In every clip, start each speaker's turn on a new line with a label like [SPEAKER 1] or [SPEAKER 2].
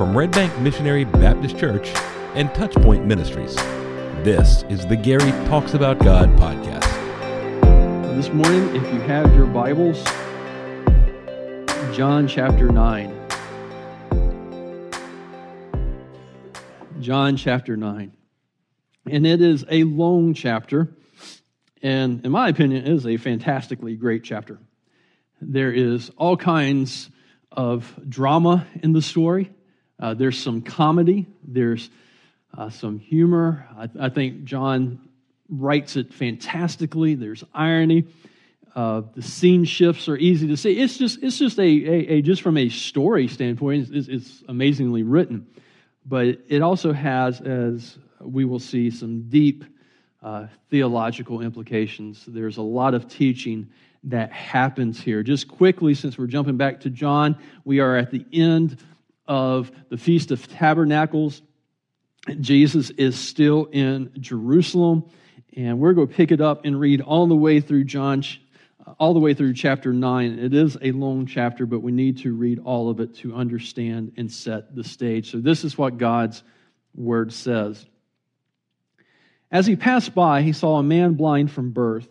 [SPEAKER 1] from Red Bank Missionary Baptist Church and Touchpoint Ministries. This is the Gary Talks About God podcast.
[SPEAKER 2] This morning, if you have your Bibles, John chapter 9. John chapter 9. And it is a long chapter, and in my opinion, it is a fantastically great chapter. There is all kinds of drama in the story. Uh, there's some comedy. There's uh, some humor. I, I, think John writes it fantastically. There's irony. Uh, the scene shifts are easy to see. It's just, it's just a, a, a just from a story standpoint, it's, it's, amazingly written. But it also has, as we will see, some deep uh, theological implications. There's a lot of teaching that happens here. Just quickly, since we're jumping back to John, we are at the end of the Feast of Tabernacles. Jesus is still in Jerusalem, and we're going to pick it up and read all the way through John, uh, all the way through chapter 9. It is a long chapter, but we need to read all of it to understand and set the stage. So, this is what God's word says. As he passed by, he saw a man blind from birth.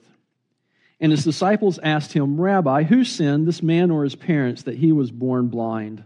[SPEAKER 2] And his disciples asked him, Rabbi, who sinned, this man or his parents, that he was born blind?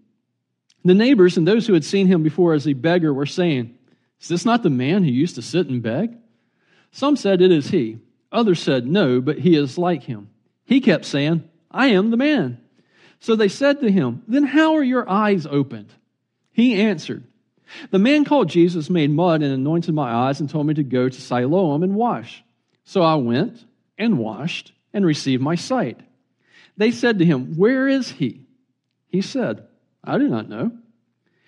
[SPEAKER 2] The neighbors and those who had seen him before as a beggar were saying, Is this not the man who used to sit and beg? Some said, It is he. Others said, No, but he is like him. He kept saying, I am the man. So they said to him, Then how are your eyes opened? He answered, The man called Jesus made mud and anointed my eyes and told me to go to Siloam and wash. So I went and washed and received my sight. They said to him, Where is he? He said, I do not know.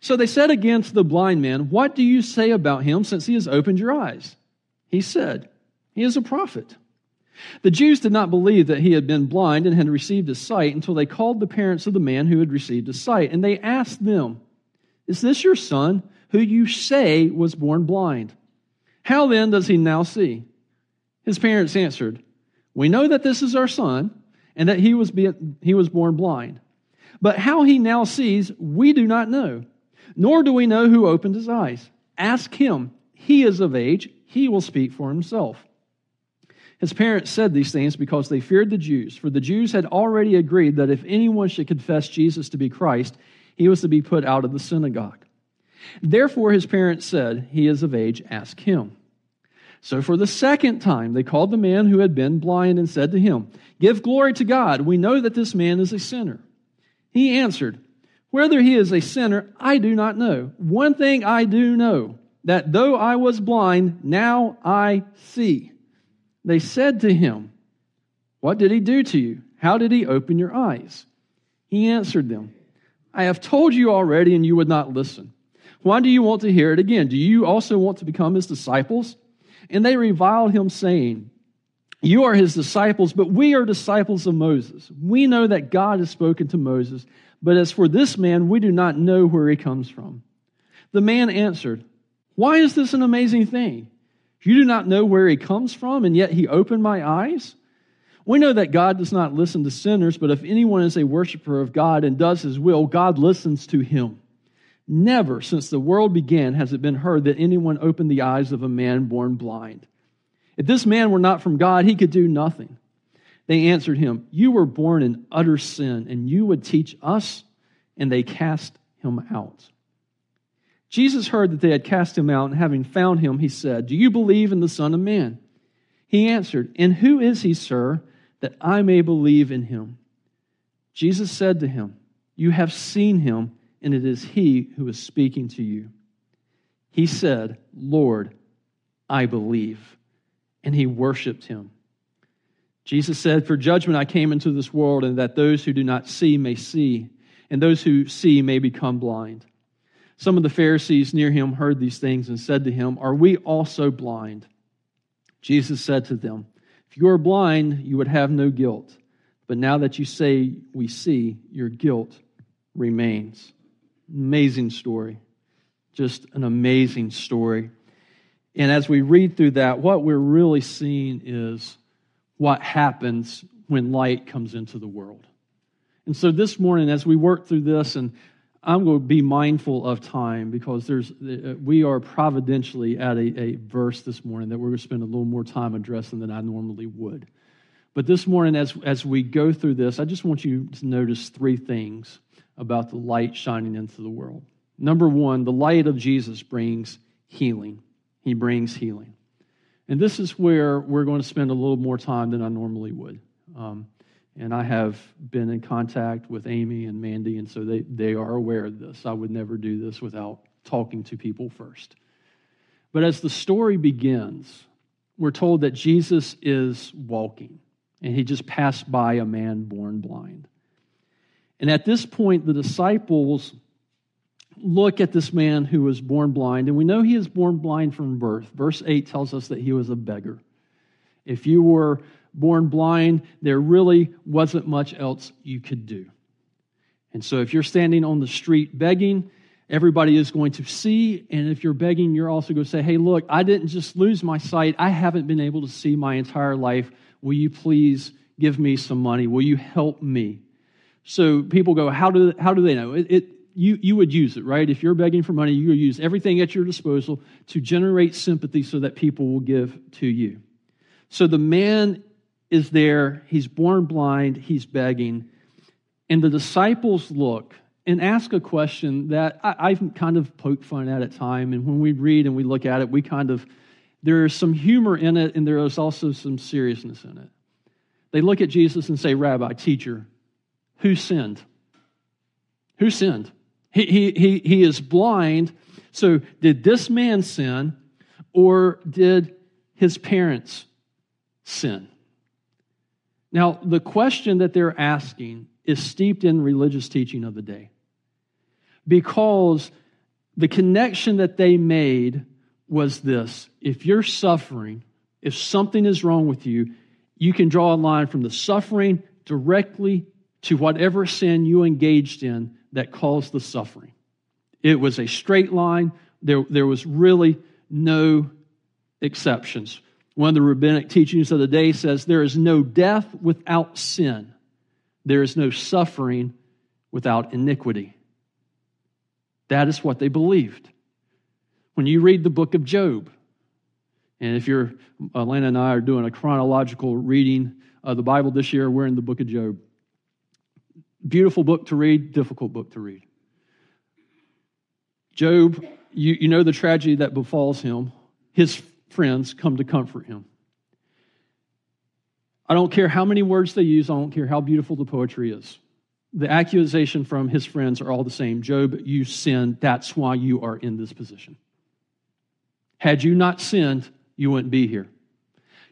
[SPEAKER 2] So they said again to the blind man, What do you say about him since he has opened your eyes? He said, He is a prophet. The Jews did not believe that he had been blind and had received his sight until they called the parents of the man who had received his sight, and they asked them, Is this your son, who you say was born blind? How then does he now see? His parents answered, We know that this is our son, and that he was, he was born blind. But how he now sees, we do not know, nor do we know who opened his eyes. Ask him. He is of age, he will speak for himself. His parents said these things because they feared the Jews, for the Jews had already agreed that if anyone should confess Jesus to be Christ, he was to be put out of the synagogue. Therefore, his parents said, He is of age, ask him. So, for the second time, they called the man who had been blind and said to him, Give glory to God. We know that this man is a sinner. He answered, Whether he is a sinner, I do not know. One thing I do know, that though I was blind, now I see. They said to him, What did he do to you? How did he open your eyes? He answered them, I have told you already, and you would not listen. Why do you want to hear it again? Do you also want to become his disciples? And they reviled him, saying, you are his disciples, but we are disciples of Moses. We know that God has spoken to Moses, but as for this man, we do not know where he comes from. The man answered, Why is this an amazing thing? You do not know where he comes from, and yet he opened my eyes? We know that God does not listen to sinners, but if anyone is a worshiper of God and does his will, God listens to him. Never since the world began has it been heard that anyone opened the eyes of a man born blind. If this man were not from God, he could do nothing. They answered him, You were born in utter sin, and you would teach us? And they cast him out. Jesus heard that they had cast him out, and having found him, he said, Do you believe in the Son of Man? He answered, And who is he, sir, that I may believe in him? Jesus said to him, You have seen him, and it is he who is speaking to you. He said, Lord, I believe. And he worshiped him. Jesus said, For judgment I came into this world, and that those who do not see may see, and those who see may become blind. Some of the Pharisees near him heard these things and said to him, Are we also blind? Jesus said to them, If you are blind, you would have no guilt. But now that you say we see, your guilt remains. Amazing story. Just an amazing story. And as we read through that, what we're really seeing is what happens when light comes into the world. And so this morning, as we work through this, and I'm going to be mindful of time because there's, we are providentially at a, a verse this morning that we're going to spend a little more time addressing than I normally would. But this morning, as, as we go through this, I just want you to notice three things about the light shining into the world. Number one, the light of Jesus brings healing. He brings healing. And this is where we're going to spend a little more time than I normally would. Um, and I have been in contact with Amy and Mandy, and so they, they are aware of this. I would never do this without talking to people first. But as the story begins, we're told that Jesus is walking, and he just passed by a man born blind. And at this point, the disciples look at this man who was born blind, and we know he is born blind from birth. Verse 8 tells us that he was a beggar. If you were born blind, there really wasn't much else you could do. And so if you're standing on the street begging, everybody is going to see. And if you're begging, you're also going to say, hey, look, I didn't just lose my sight. I haven't been able to see my entire life. Will you please give me some money? Will you help me? So people go, how do, how do they know? It, it, you, you would use it, right? If you're begging for money, you use everything at your disposal to generate sympathy so that people will give to you. So the man is there. He's born blind. He's begging. And the disciples look and ask a question that I, have kind of poked fun at at time. And when we read and we look at it, we kind of, there is some humor in it and there is also some seriousness in it. They look at Jesus and say, Rabbi, teacher, who sinned? Who sinned? He, he, he, he is blind. So did this man sin or did his parents sin? Now, the question that they're asking is steeped in religious teaching of the day because the connection that they made was this if you're suffering, if something is wrong with you, you can draw a line from the suffering directly to whatever sin you engaged in that caused the suffering. It was a straight line, there, there was really no exceptions. One of the rabbinic teachings of the day says there is no death without sin, there is no suffering without iniquity. That is what they believed. When you read the book of Job, and if you're, Elena and I are doing a chronological reading of the Bible this year, we're in the book of Job. Beautiful book to read, difficult book to read. Job, you, you know the tragedy that befalls him. His friends come to comfort him. I don't care how many words they use, I don't care how beautiful the poetry is. The accusation from his friends are all the same. Job, you sinned. That's why you are in this position. Had you not sinned, you wouldn't be here.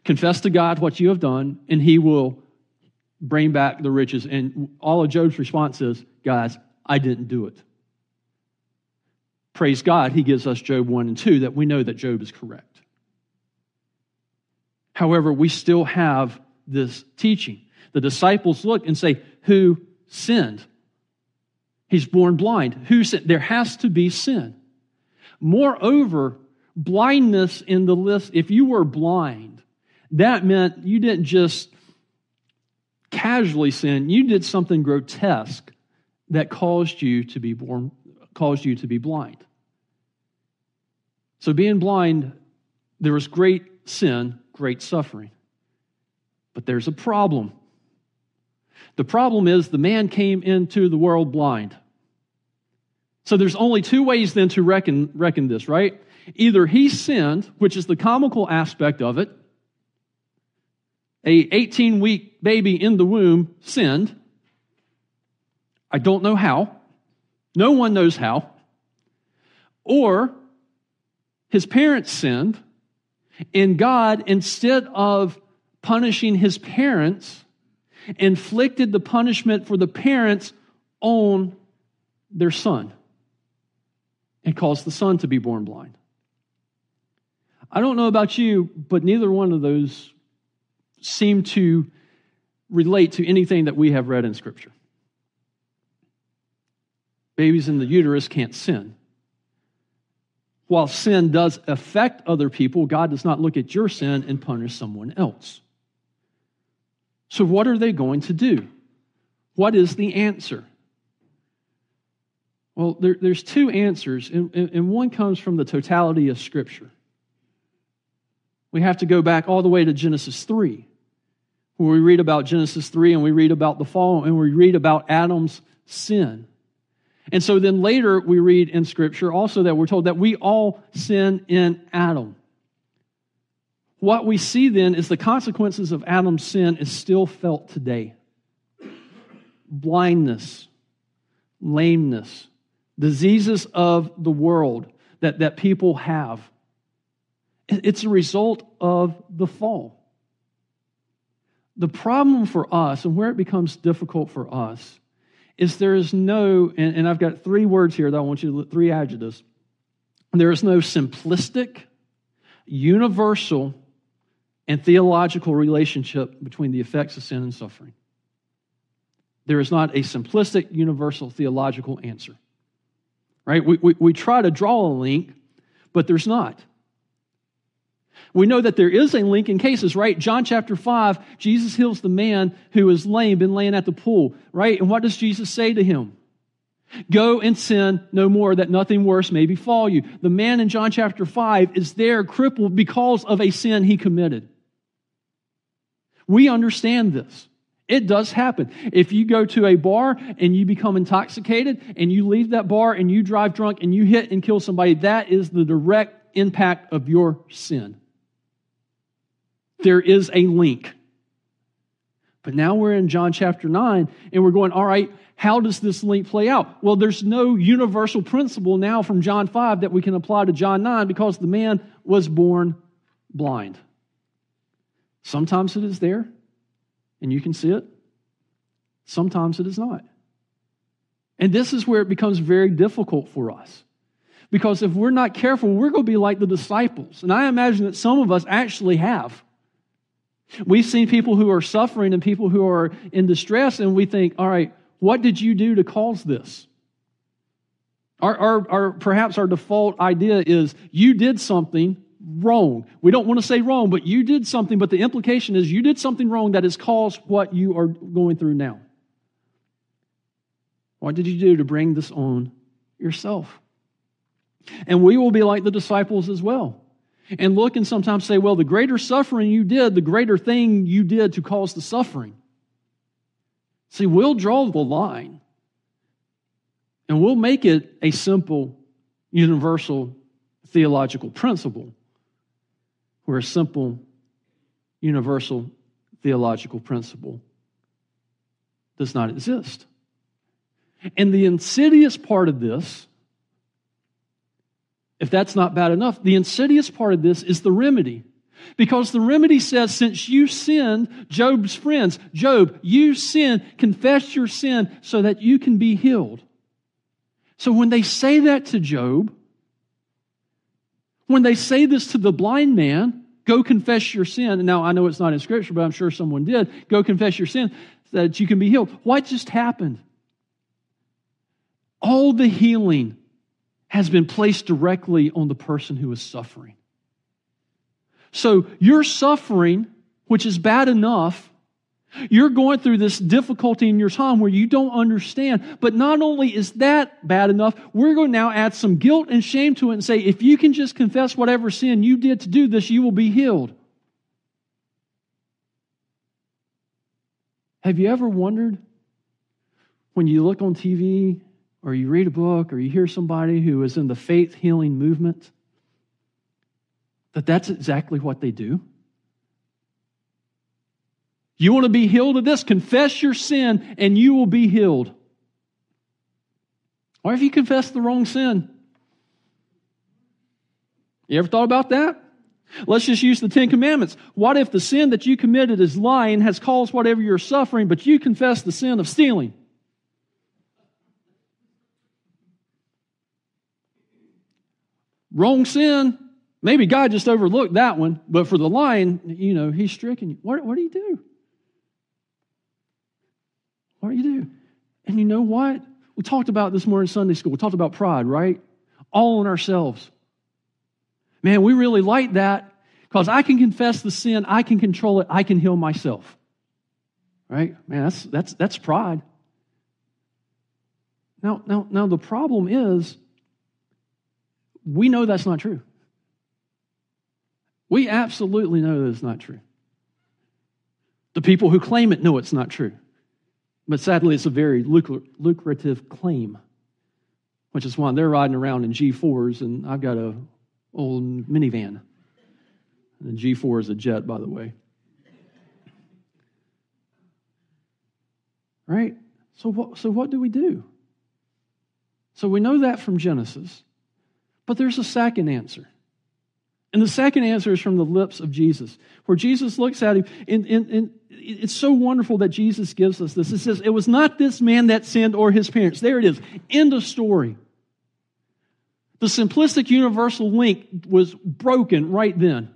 [SPEAKER 2] Confess to God what you have done, and he will bring back the riches. And all of Job's response is, guys, I didn't do it. Praise God, he gives us Job 1 and 2 that we know that Job is correct. However, we still have this teaching. The disciples look and say, Who sinned? He's born blind. Who sinned? There has to be sin. Moreover, blindness in the list, if you were blind, that meant you didn't just casually sin, you did something grotesque that caused you to be born, caused you to be blind. So being blind, there was great sin great suffering. But there's a problem. The problem is the man came into the world blind. So there's only two ways then to reckon, reckon this, right? Either he sinned, which is the comical aspect of it. A 18 week baby in the womb sinned. I don't know how. No one knows how. Or his parents sinned, and God, instead of punishing his parents, inflicted the punishment for the parents on their son and caused the son to be born blind. I don't know about you, but neither one of those seem to relate to anything that we have read in Scripture. Babies in the uterus can't sin. While sin does affect other people, God does not look at your sin and punish someone else. So, what are they going to do? What is the answer? Well, there, there's two answers, and, and one comes from the totality of Scripture. We have to go back all the way to Genesis 3, we read about Genesis 3 and we read about the fall and we read about Adam's sin. And so then later we read in Scripture also that we're told that we all sin in Adam. What we see then is the consequences of Adam's sin is still felt today blindness, lameness, diseases of the world that, that people have. It's a result of the fall. The problem for us, and where it becomes difficult for us, is there is no, and, and I've got three words here that I want you to, look, three adjectives. There is no simplistic, universal, and theological relationship between the effects of sin and suffering. There is not a simplistic, universal, theological answer. Right? We, we, we try to draw a link, but there's not. We know that there is a link in cases, right? John chapter 5, Jesus heals the man who is lame, been laying at the pool, right? And what does Jesus say to him? Go and sin no more, that nothing worse may befall you. The man in John chapter 5 is there crippled because of a sin he committed. We understand this. It does happen. If you go to a bar and you become intoxicated and you leave that bar and you drive drunk and you hit and kill somebody, that is the direct impact of your sin. There is a link. But now we're in John chapter 9 and we're going, all right, how does this link play out? Well, there's no universal principle now from John 5 that we can apply to John 9 because the man was born blind. Sometimes it is there, and you can see it. Sometimes it is not. And this is where it becomes very difficult for us. Because if we're not careful, we're going to be like the disciples. And I imagine that some of us actually have. We've seen people who are suffering and people who are in distress, and we think, all right, what did you do to cause this? Our, our, our, perhaps our default idea is you did something wrong. We don't want to say wrong, but you did something, but the implication is you did something wrong that has caused what you are going through now. What did you do to bring this on yourself? And we will be like the disciples as well. And look and sometimes say, well, the greater suffering you did, the greater thing you did to cause the suffering. See, we'll draw the line and we'll make it a simple, universal theological principle where a simple, universal theological principle does not exist. And the insidious part of this, if that's not bad enough, the insidious part of this is the remedy. Because the remedy says, since you sinned, Job's friends, Job, you sinned, confess your sin so that you can be healed. So when they say that to Job, when they say this to the blind man, go confess your sin. Now, I know it's not in Scripture, but I'm sure someone did. Go confess your sin so that you can be healed. What just happened? All the healing has been placed directly on the person who is suffering. So, your suffering, which is bad enough, you're going through this difficulty in your time where you don't understand. But not only is that bad enough, we're going to now add some guilt and shame to it and say, if you can just confess whatever sin you did to do this, you will be healed. Have you ever wondered when you look on TV or you read a book, or you hear somebody who is in the faith healing movement, that that's exactly what they do? You want to be healed of this? Confess your sin and you will be healed. Or if you confess the wrong sin? You ever thought about that? Let's just use the Ten Commandments. What if the sin that you committed is lying has caused whatever you're suffering, but you confess the sin of stealing? Wrong sin. Maybe God just overlooked that one, but for the lion, you know, He's stricken you. What, what do you do? What do you do? And you know what? We talked about this morning in Sunday school. We talked about pride, right? All in ourselves. Man, we really like that because I can confess the sin, I can control it, I can heal myself. Right? Man, that's that's that's pride. Now, now, now the problem is we know that's not true. We absolutely know that it's not true. The people who claim it know it's not true. But sadly, it's a very lucrative claim, which is why they're riding around in G4s, and I've got a old minivan. The G4 is a jet, by the way. Right? So what, so what do we do? So we know that from Genesis. But there's a second answer. And the second answer is from the lips of Jesus, where Jesus looks at him, and, and, and, it's so wonderful that Jesus gives us this. It says, It was not this man that sinned or his parents. There it is. End of story. The simplistic universal link was broken right then.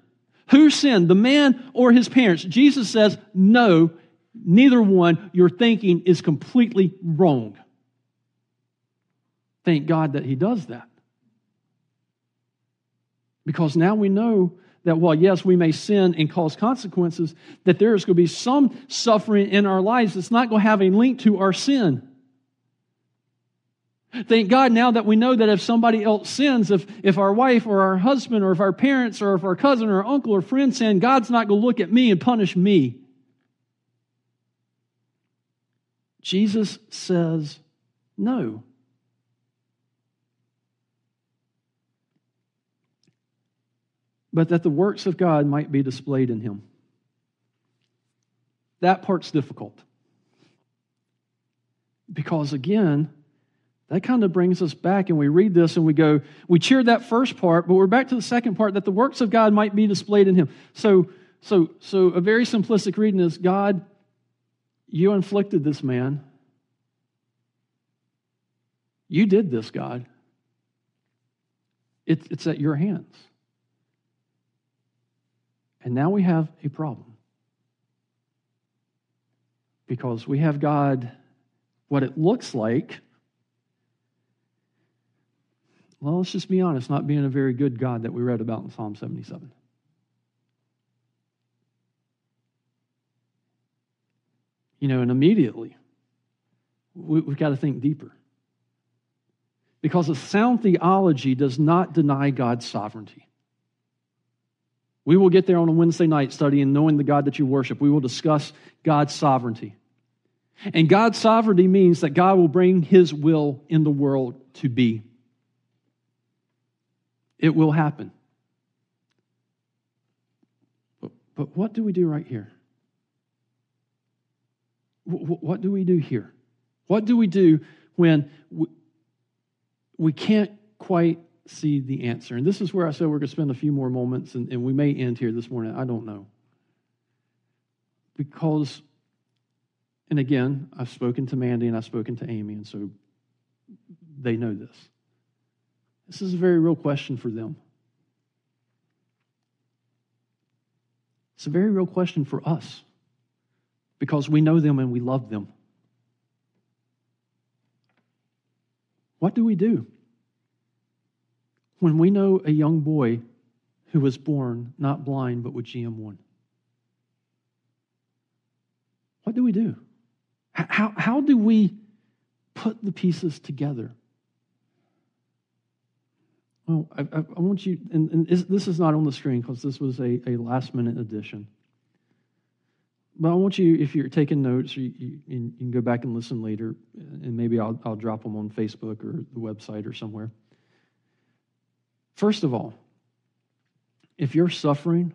[SPEAKER 2] Who sinned, the man or his parents? Jesus says, No, neither one. Your thinking is completely wrong. Thank God that he does that. Because now we know that while, yes, we may sin and cause consequences, that there is going to be some suffering in our lives that's not going to have a link to our sin. Thank God now that we know that if somebody else sins, if, if our wife or our husband or if our parents or if our cousin or uncle or friend sin, God's not going to look at me and punish me. Jesus says no. But that the works of God might be displayed in him. That part's difficult. Because again, that kind of brings us back, and we read this and we go, we cheered that first part, but we're back to the second part that the works of God might be displayed in him. So, so, so a very simplistic reading is God, you inflicted this man. You did this, God. It, it's at your hands. And now we have a problem. Because we have God, what it looks like well, let's just be honest, not being a very good God that we read about in Psalm 77. You know, and immediately we, have got to think deeper. Because a sound theology does not deny God's sovereignty. We will get there on a Wednesday night studying knowing the God that you worship. We will discuss God's sovereignty. And God's sovereignty means that God will bring his will in the world to be. It will happen. But, but what do we do right here? What do we do here? What do we do when we, we can't quite see the answer? And this is where I said we're going to spend a few more moments, and, and we may end here this morning. I don't know. Because, and again, I've spoken to Mandy and I've spoken to Amy, and so they know this. This is a very real question for them. It's a very real question for us because we know them and we love them. What do we do when we know a young boy who was born not blind but with GM1? What do we do? How, how do we put the pieces together? Well, I, I want you, and, and this is not on the screen because this was a, a last minute addition. but I want you, if you're taking notes, you, you, you can go back and listen later, and maybe I'll, I'll drop them on Facebook or the website or somewhere. First of all, if you're suffering,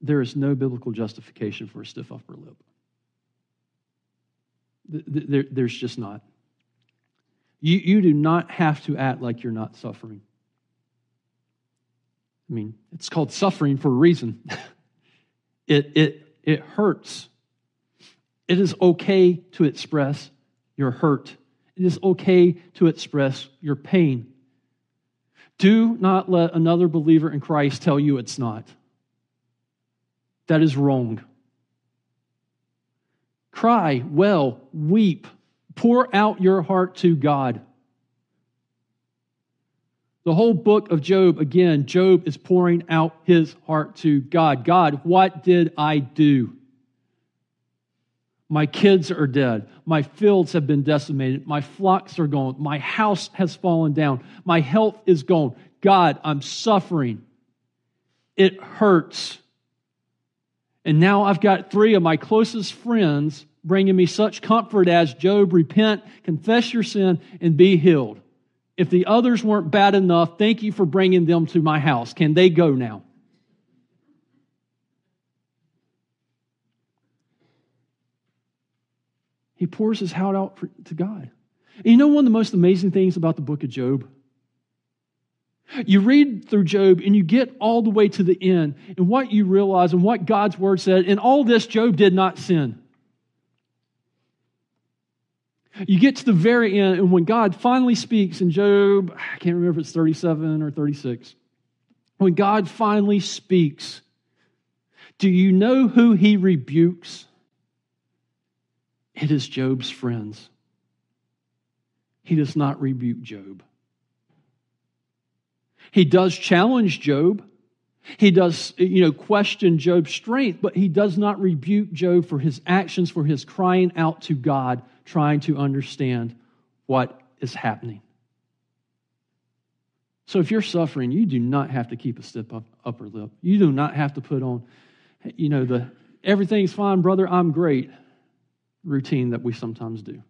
[SPEAKER 2] there is no biblical justification for a stiff upper lip. There, there's just not. You, you do not have to act like you're not suffering. I mean, it's called suffering for a reason. it, it, it hurts. It is okay to express your hurt. It is okay to express your pain. Do not let another believer in Christ tell you it's not. That is wrong. Cry, well, weep, pour out your heart to God. The whole book of Job, again, Job is pouring out his heart to God. God, what did I do? My kids are dead. My fields have been decimated. My flocks are gone. My house has fallen down. My health is gone. God, I'm suffering. It hurts. And now I've got three of my closest friends bringing me such comfort as Job, repent, confess your sin, and be healed. If the others weren't bad enough, thank you for bringing them to my house. Can they go now? He pours his heart out for, to God. And you know one of the most amazing things about the book of Job? You read through Job and you get all the way to the end, and what you realize and what God's word said, in all this, Job did not sin. You get to the very end, and when God finally speaks in Job, I can't remember if it's 37 or 36, when God finally speaks, do you know who he rebukes? It is Job's friends. He does not rebuke Job. He does challenge Job. He does, you know, question Job's strength, but he does not rebuke Job for his actions, for his crying out to God, trying to understand what is happening. So if you're suffering, you do not have to keep a stiff upper lip. You do not have to put on, you know, the everything's fine, brother, I'm great routine that we sometimes do.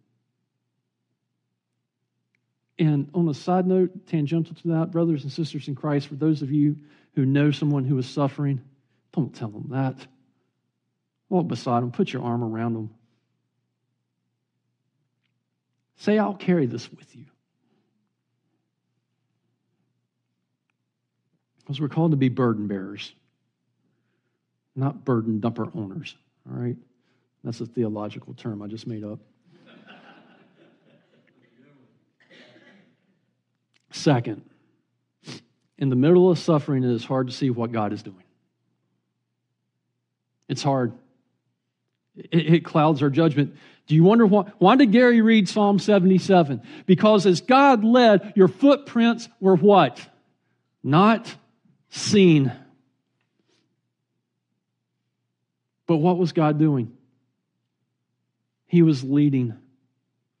[SPEAKER 2] And on a side note, tangential to that, brothers and sisters in Christ, for those of you who know someone who is suffering, don't tell them that. Walk beside them, put your arm around them. Say, I'll carry this with you. Because we're called to be burden bearers, not burden dumper owners. All right? That's a theological term I just made up. Second, in the middle of suffering, it is hard to see what God is doing. It's hard. It, it, clouds our judgment. Do you wonder why? Why did Gary read Psalm 77? Because as God led, your footprints were what? Not seen. But what was God doing? He was leading.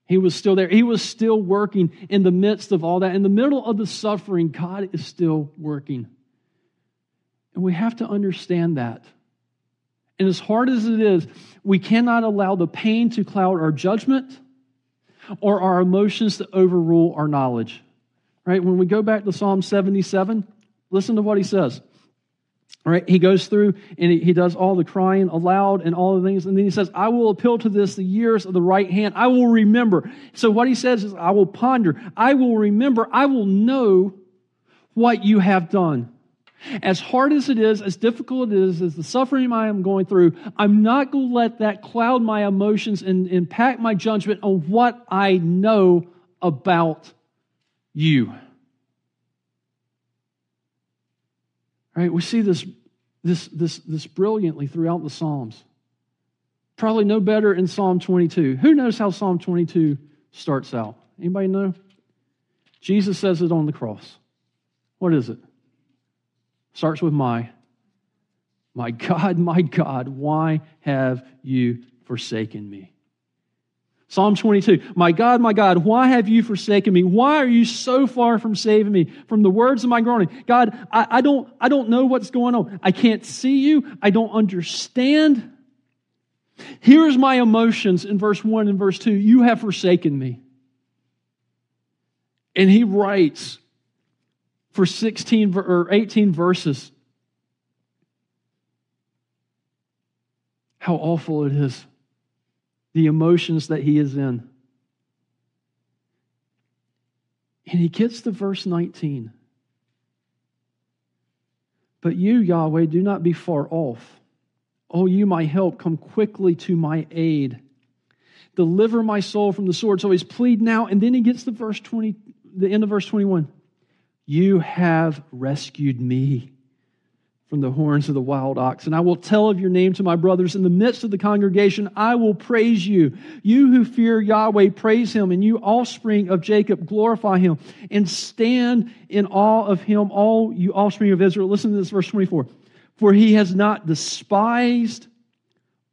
[SPEAKER 2] He was still there. He was still working in the midst of all that. In the middle of the suffering, God is still working. And we have to understand that. And as hard as it is, we cannot allow the pain to cloud our judgment or our emotions to overrule our knowledge. Right? When we go back to Psalm 77, listen to what he says. Right, he goes through and he, he does all the crying aloud and all the things. And then he says, I will appeal to this the years of the right hand. I will remember. So what he says is, I will ponder. I will remember. I will know what you have done. As hard as it is, as difficult it is, as the suffering I am going through, I'm not going to let that cloud my emotions and impact my judgment on what I know about you. Right? We see this, this, this, this brilliantly throughout the Psalms. Probably no better in Psalm 22. Who knows how Psalm 22 starts out? Anybody know? Jesus says it on the cross. What is it? Starts with my. My God, my God, why have you forsaken me? Psalm 22 My God, my God, why have you forsaken me? Why are you so far from saving me? From the words of my groaning. God, I, I, don't, I don't know what's going on. I can't see you. I don't understand. Here's my emotions in verse 1 and verse 2 You have forsaken me. And he writes for 16 or 18 verses how awful it is, the emotions that he is in. And he gets to verse 19. But you, Yahweh, do not be far off. Oh, you, my help, come quickly to my aid. Deliver my soul from the sword. So he's pleading now, and then he gets to verse 20, the end of verse 21. You have rescued me from the horns of the wild ox. And I will tell of your name to my brothers. In the midst of the congregation, I will praise you. You who fear Yahweh, praise him. And you offspring of Jacob, glorify him. And stand in awe of him, all you offspring of Israel. Listen to this, verse 24. For he has not despised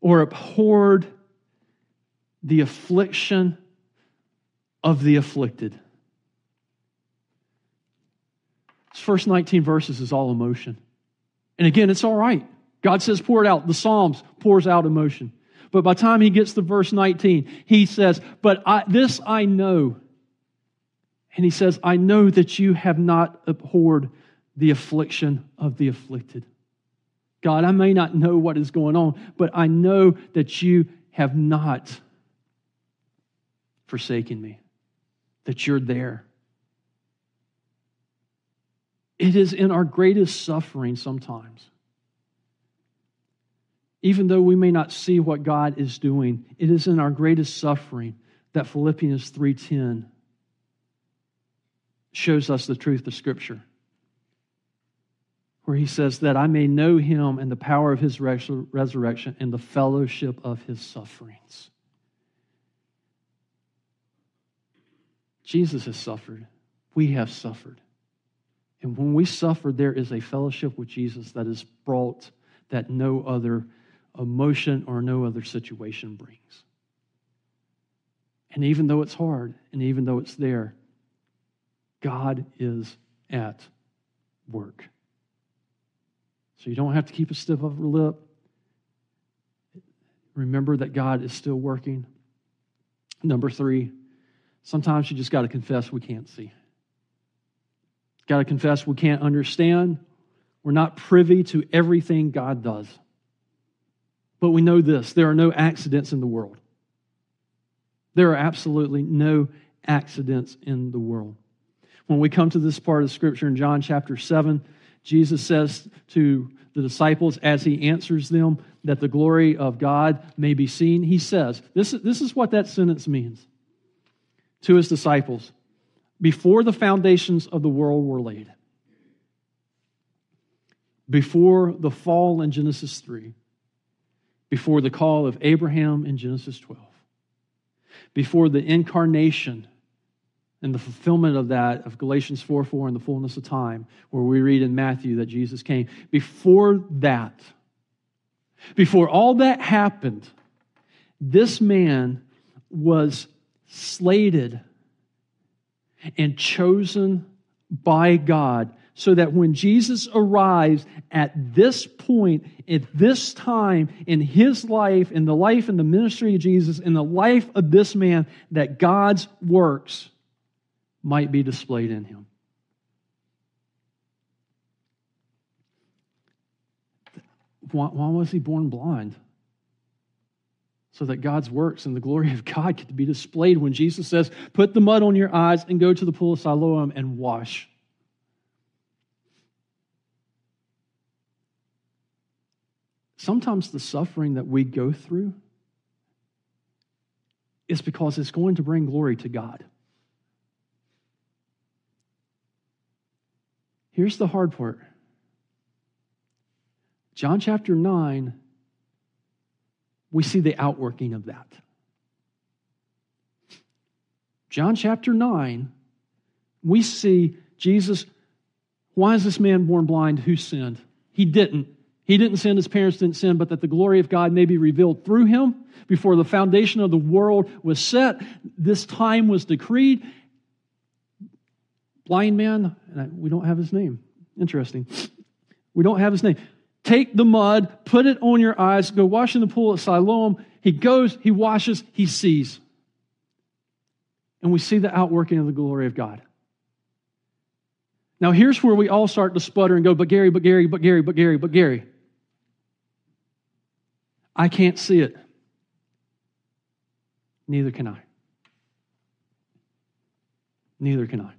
[SPEAKER 2] or abhorred the affliction of the afflicted. This first 19 verses is all emotion. And again, it's all right. God says, pour it out. The Psalms pours out emotion. But by the time he gets to verse 19, he says, But I, this I know. And he says, I know that you have not abhorred the affliction of the afflicted. God, I may not know what is going on, but I know that you have not forsaken me, that you're there. It is in our greatest suffering sometimes. Even though we may not see what God is doing, it is in our greatest suffering that Philippians 3:10 shows us the truth of scripture. Where he says that I may know him and the power of his resurrection and the fellowship of his sufferings. Jesus has suffered. We have suffered. And when we suffer, there is a fellowship with Jesus that is brought that no other emotion or no other situation brings. And even though it's hard, and even though it's there, God is at work. So you don't have to keep a stiff upper lip. Remember that God is still working. Number three, sometimes you just got to confess we can't see. Got to confess we can't understand. We're not privy to everything God does. But we know this there are no accidents in the world. There are absolutely no accidents in the world. When we come to this part of Scripture in John chapter 7, Jesus says to the disciples as he answers them that the glory of God may be seen, he says, this, this is what that sentence means to his disciples before the foundations of the world were laid, before the fall in Genesis 3, before the call of Abraham in Genesis 12, before the incarnation and the fulfillment of that of Galatians 4 4 in the fullness of time, where we read in Matthew that Jesus came. Before that, before all that happened, this man was slated and chosen by God so that when Jesus arrives at this point, at this time in his life, in the life and the ministry of Jesus, in the life of this man, that God's works might be displayed in him. Why, why was he born blind? So that God's works and the glory of God could be displayed when Jesus says, Put the mud on your eyes and go to the pool of Siloam and wash. Sometimes the suffering that we go through is because it's going to bring glory to God. Here's the hard part John chapter 9 we see the outworking of that. John chapter 9, we see Jesus. Why is this man born blind? Who sinned? He didn't. He didn't sin, his parents didn't sin, but that the glory of God may be revealed through him. Before the foundation of the world was set, this time was decreed. Blind man, we don't have his name. Interesting. We don't have his name. Take the mud, put it on your eyes, go wash in the pool at Siloam. he goes, he washes, he sees. And we see the outworking of the glory of God. Now, here's where we all start to sputter and go, but Gary, but Gary, but Gary, but Gary, but Gary. I can't see it. Neither can I. Neither can I.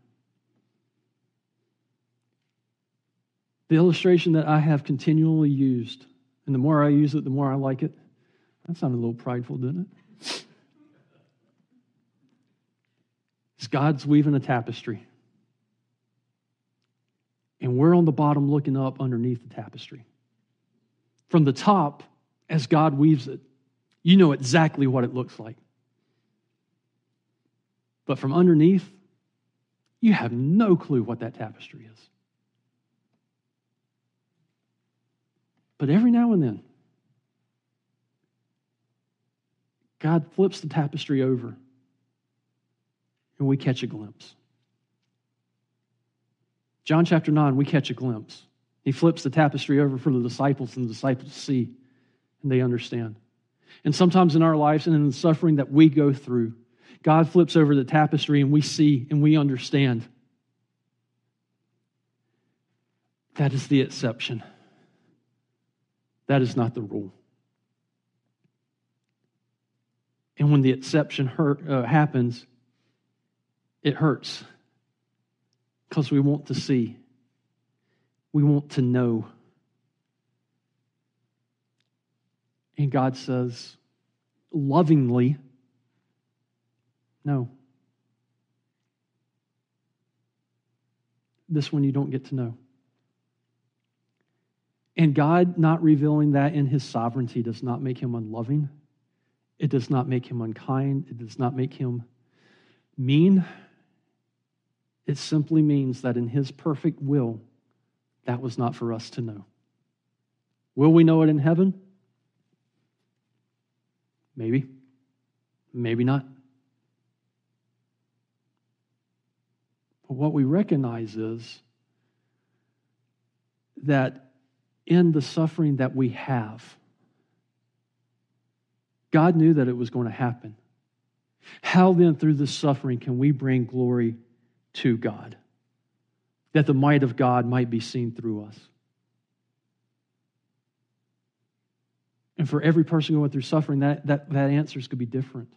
[SPEAKER 2] The illustration that I have continually used, and the more I use it, the more I like it. That sounded a little prideful, didn't it? It's God's weaving a tapestry. And we're on the bottom looking up underneath the tapestry. From the top, as God weaves it, you know exactly what it looks like. But from underneath, you have no clue what that tapestry is. But every now and then, God flips the tapestry over and we catch a glimpse. John chapter 9, we catch a glimpse. He flips the tapestry over for the disciples, and the disciples see and they understand. And sometimes in our lives and in the suffering that we go through, God flips over the tapestry and we see and we understand. That is the exception. That is not the rule. And when the exception hurt, uh, happens, it hurts because we want to see, we want to know. And God says, lovingly, no. This one you don't get to know. And God not revealing that in his sovereignty does not make him unloving. It does not make him unkind. It does not make him mean. It simply means that in his perfect will, that was not for us to know. Will we know it in heaven? Maybe. Maybe not. But what we recognize is that in the suffering that we have, God knew that it was going to happen. How then, through this suffering, can we bring glory to God? That the might of God might be seen through us. And for every person going through suffering, that, that, that answer is going to be different.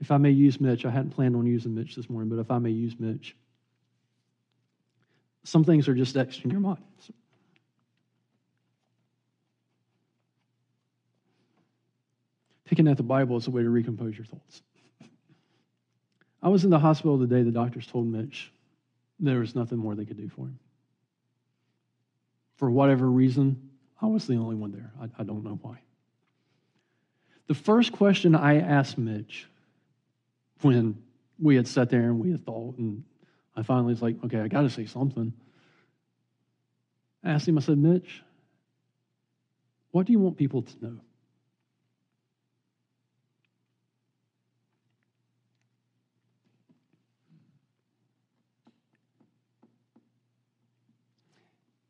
[SPEAKER 2] If I may use Mitch, I hadn't planned on using Mitch this morning, but if I may use Mitch, some things are just extra in your mind. Picking at the Bible is a way to recompose your thoughts. I was in the hospital the day the doctors told Mitch there was nothing more they could do for him. For whatever reason, I was the only one there. I, I don't know why. The first question I asked Mitch when we had sat there and we had thought, and I finally was like, okay, I got to say something. I asked him, I said, Mitch, what do you want people to know?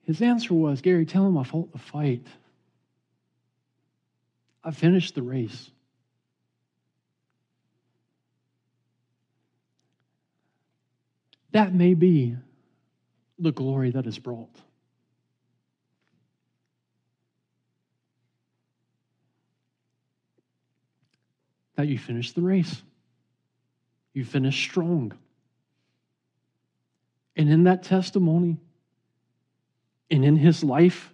[SPEAKER 2] His answer was, Gary, tell him I fought the fight. I finished the race. That may be the glory that is brought. That you finish the race. You finish strong. And in that testimony, and in his life,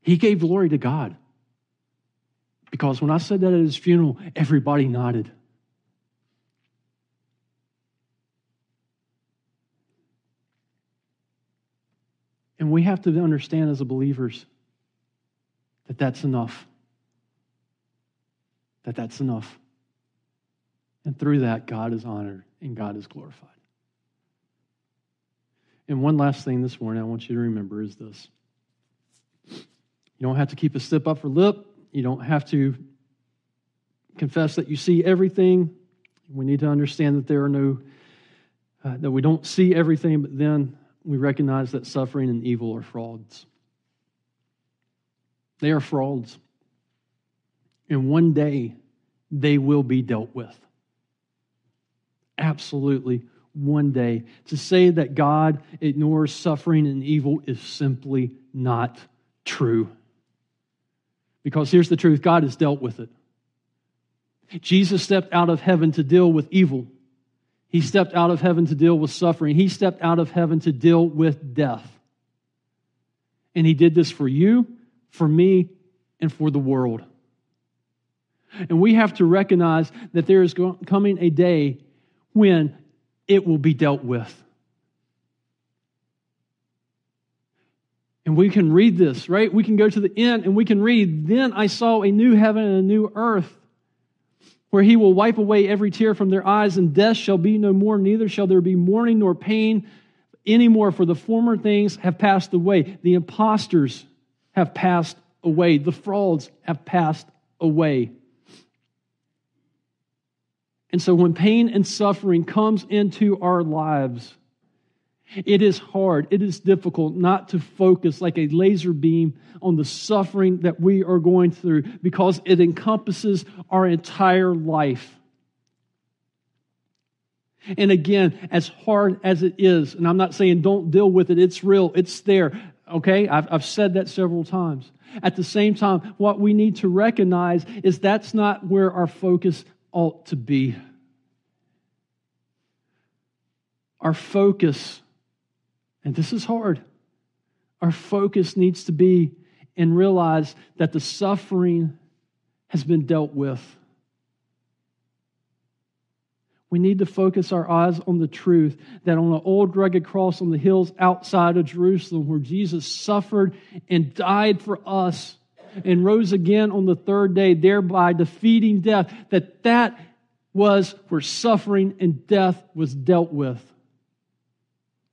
[SPEAKER 2] he gave glory to God. Because when I said that at his funeral, everybody nodded. And we have to understand as believers that that's enough. That that's enough. And through that, God is honored and God is glorified. And one last thing this morning I want you to remember is this. You don't have to keep a step up for lip. You don't have to confess that you see everything. We need to understand that there are no, uh, that we don't see everything, but then we recognize that suffering and evil are frauds. They are frauds. And one day they will be dealt with. Absolutely, one day. To say that God ignores suffering and evil is simply not true. Because here's the truth God has dealt with it. Jesus stepped out of heaven to deal with evil. He stepped out of heaven to deal with suffering. He stepped out of heaven to deal with death. And he did this for you, for me, and for the world. And we have to recognize that there is coming a day when it will be dealt with. And we can read this, right? We can go to the end and we can read, Then I saw a new heaven and a new earth where he will wipe away every tear from their eyes, and death shall be no more, neither shall there be mourning nor pain anymore, for the former things have passed away. The impostors have passed away, the frauds have passed away. And so when pain and suffering comes into our lives, it is hard, it is difficult not to focus like a laser beam on the suffering that we are going through because it encompasses our entire life. And again, as hard as it is, and I'm not saying don't deal with it, it's real, it's there, okay? I've, I've said that several times. At the same time, what we need to recognize is that's not where our focus ought to be. Our focus and this is hard. Our focus needs to be and realize that the suffering has been dealt with. We need to focus our eyes on the truth that on an old rugged cross on the hills outside of Jerusalem, where Jesus suffered and died for us and rose again on the third day, thereby defeating death, that that was where suffering and death was dealt with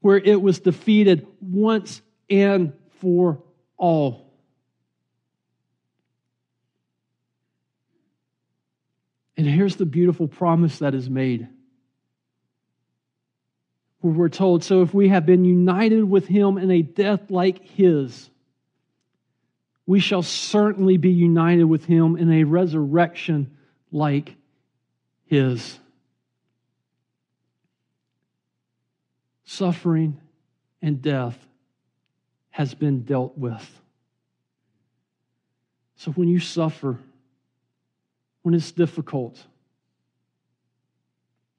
[SPEAKER 2] where it was defeated once and for all. And here's the beautiful promise that is made. Where we're told, so if we have been united with him in a death like his, we shall certainly be united with him in a resurrection like his. Suffering, and death has been dealt with. So when you suffer, when it's difficult,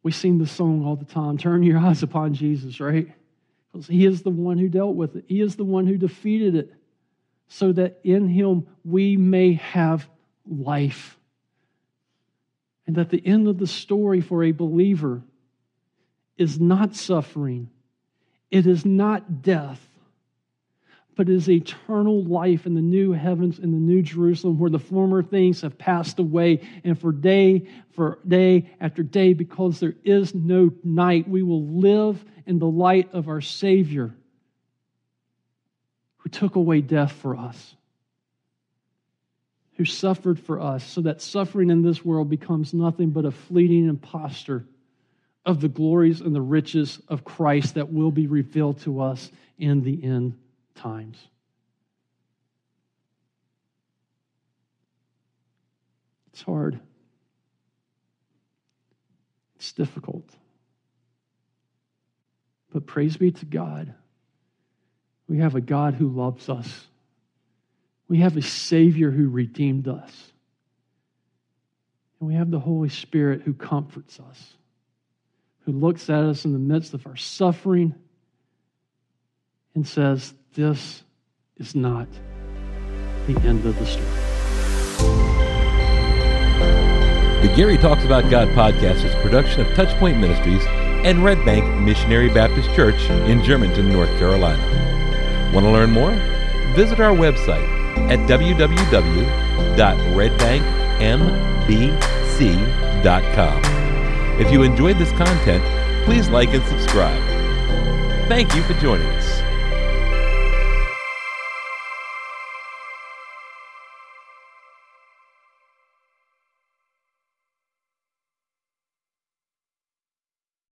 [SPEAKER 2] we sing the song all the time turn your eyes upon Jesus, right? Because he is the one who dealt with it, he is the one who defeated it, so that in him we may have life. And that the end of the story for a believer is not suffering, it is not death, but it is eternal life in the new heavens and the new Jerusalem where the former things have passed away. And for day for day after day, because there is no night, we will live in the light of our Savior who took away death for us, who suffered for us, so that suffering in this world becomes nothing but a fleeting impostor of the glories and the riches of Christ that will be revealed to us in the end times. It's hard. It's difficult. But praise be to God. We have a God who loves us. We have a Savior who redeemed us. And we have the Holy Spirit who comforts us who looks at us in the midst of our suffering and says, This is not the end of the story.
[SPEAKER 1] The Gary Talks About God podcast is a production of Touchpoint Ministries and Red Bank Missionary Baptist Church in Germanton, North Carolina. Want to learn more? Visit our website at www.redbankmbc.com. If you enjoyed this content, please like and subscribe. Thank you for joining us.